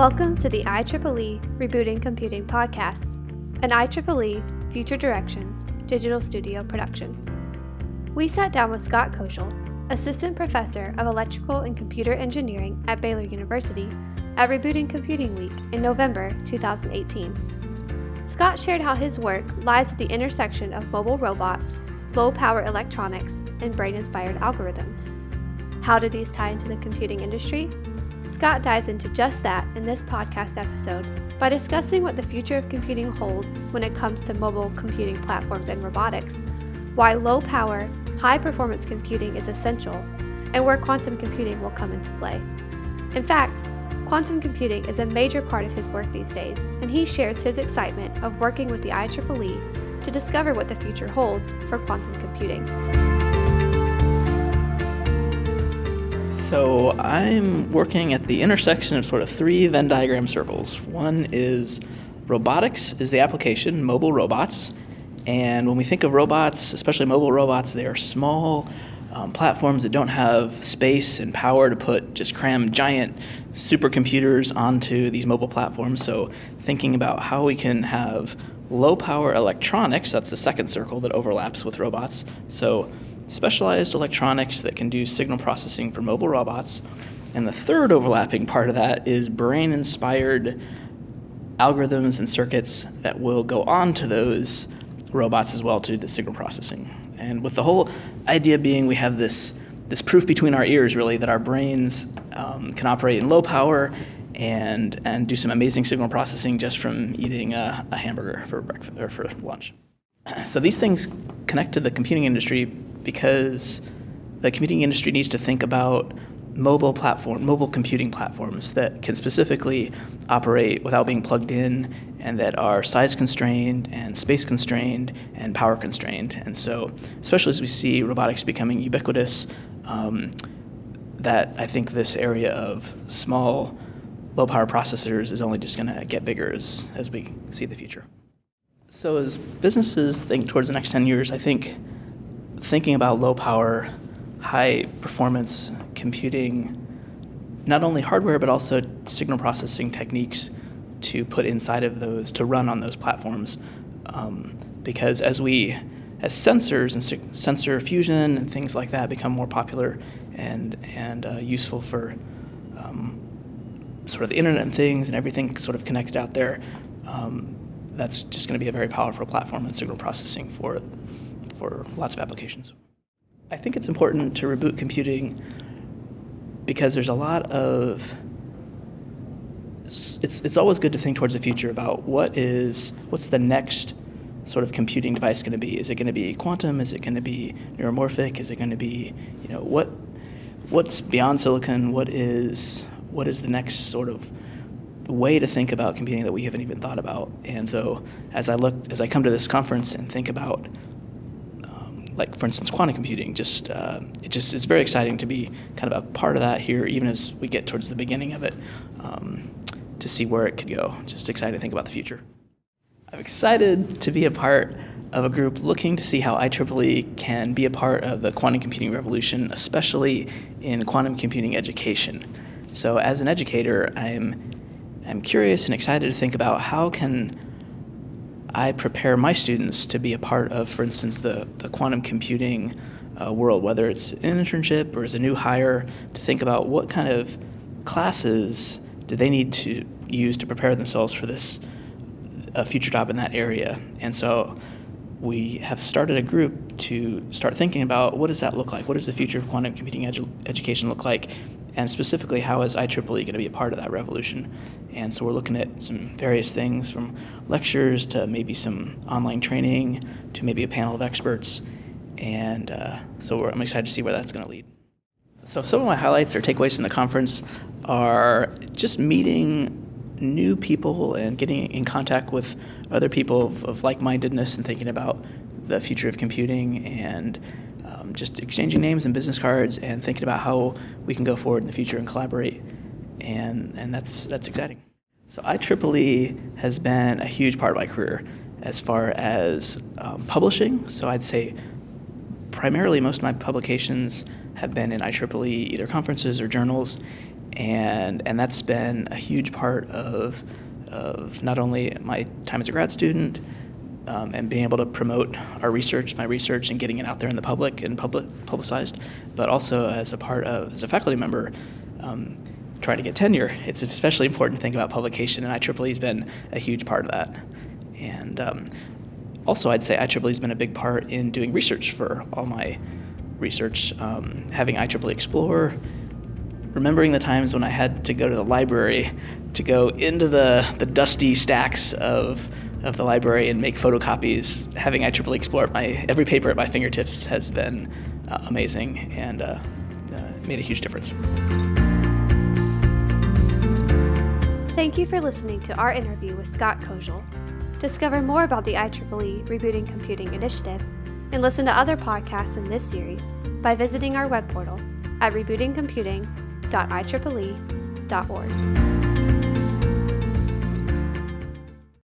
Welcome to the IEEE Rebooting Computing Podcast, an IEEE Future Directions digital studio production. We sat down with Scott Koziol, Assistant Professor of Electrical and Computer Engineering at Baylor University, at Rebooting Computing Week in November 2018. Scott shared how his work lies at the intersection of mobile robots, low power electronics, and brain inspired algorithms. How do these tie into the computing industry? Scott dives into just that in this podcast episode by discussing what the future of computing holds when it comes to mobile computing platforms and robotics, why low power, high performance computing is essential, and where quantum computing will come into play. In fact, quantum computing is a major part of his work these days, and he shares his excitement of working with the IEEE to discover what the future holds for quantum computing. So I'm working at the intersection of sort of three Venn diagram circles. One is robotics is the application, mobile robots. And when we think of robots, especially mobile robots, they are small um, platforms that don't have space and power to put just cram giant supercomputers onto these mobile platforms. So thinking about how we can have low power electronics, that's the second circle that overlaps with robots. So specialized electronics that can do signal processing for mobile robots. And the third overlapping part of that is brain inspired algorithms and circuits that will go on to those robots as well to do the signal processing. And with the whole idea being we have this, this proof between our ears, really, that our brains um, can operate in low power and, and do some amazing signal processing just from eating a, a hamburger for breakfast or for lunch. So these things connect to the computing industry because the computing industry needs to think about mobile platform, mobile computing platforms that can specifically operate without being plugged in and that are size constrained and space constrained and power constrained. And so, especially as we see robotics becoming ubiquitous, um, that I think this area of small, low power processors is only just going to get bigger as, as we see the future. So, as businesses think towards the next 10 years, I think thinking about low power, high performance computing, not only hardware, but also signal processing techniques to put inside of those, to run on those platforms. Um, because as we, as sensors and sensor fusion and things like that become more popular and, and uh, useful for um, sort of the Internet and things and everything sort of connected out there, um, that's just going to be a very powerful platform in signal processing for for lots of applications. I think it's important to reboot computing because there's a lot of it's it's always good to think towards the future about what is what's the next sort of computing device going to be? Is it going to be quantum? Is it going to be neuromorphic? Is it going to be you know what what's beyond silicon? What is what is the next sort of way to think about computing that we haven't even thought about? And so as I look as I come to this conference and think about like for instance quantum computing just uh, it just is very exciting to be kind of a part of that here even as we get towards the beginning of it um, to see where it could go just excited to think about the future i'm excited to be a part of a group looking to see how IEEE can be a part of the quantum computing revolution, especially in quantum computing education. So, as an educator, I'm, I'm curious and excited to think about how can I prepare my students to be a part of, for instance, the, the quantum computing uh, world, whether it's an internship or as a new hire, to think about what kind of classes do they need to use to prepare themselves for this uh, future job in that area. And so we have started a group to start thinking about what does that look like? What does the future of quantum computing edu- education look like? And specifically, how is IEEE going to be a part of that revolution? And so we're looking at some various things from lectures to maybe some online training to maybe a panel of experts. And uh, so I'm excited to see where that's going to lead. So some of my highlights or takeaways from the conference are just meeting new people and getting in contact with other people of, of like-mindedness and thinking about the future of computing and just exchanging names and business cards and thinking about how we can go forward in the future and collaborate and and that's that's exciting. So IEEE has been a huge part of my career as far as um, publishing. So I'd say primarily most of my publications have been in IEEE either conferences or journals, and and that's been a huge part of of not only my time as a grad student um, and being able to promote our research, my research, and getting it out there in the public and public publicized, but also as a part of as a faculty member. Um, trying to get tenure, it's especially important to think about publication, and IEEE has been a huge part of that. And um, also, I'd say IEEE has been a big part in doing research for all my research, um, having IEEE Xplore, remembering the times when I had to go to the library to go into the, the dusty stacks of, of the library and make photocopies. Having IEEE Xplore my every paper at my fingertips has been uh, amazing and uh, uh, made a huge difference. Thank you for listening to our interview with Scott Koziol. Discover more about the IEEE Rebooting Computing Initiative and listen to other podcasts in this series by visiting our web portal at rebootingcomputing.ieee.org.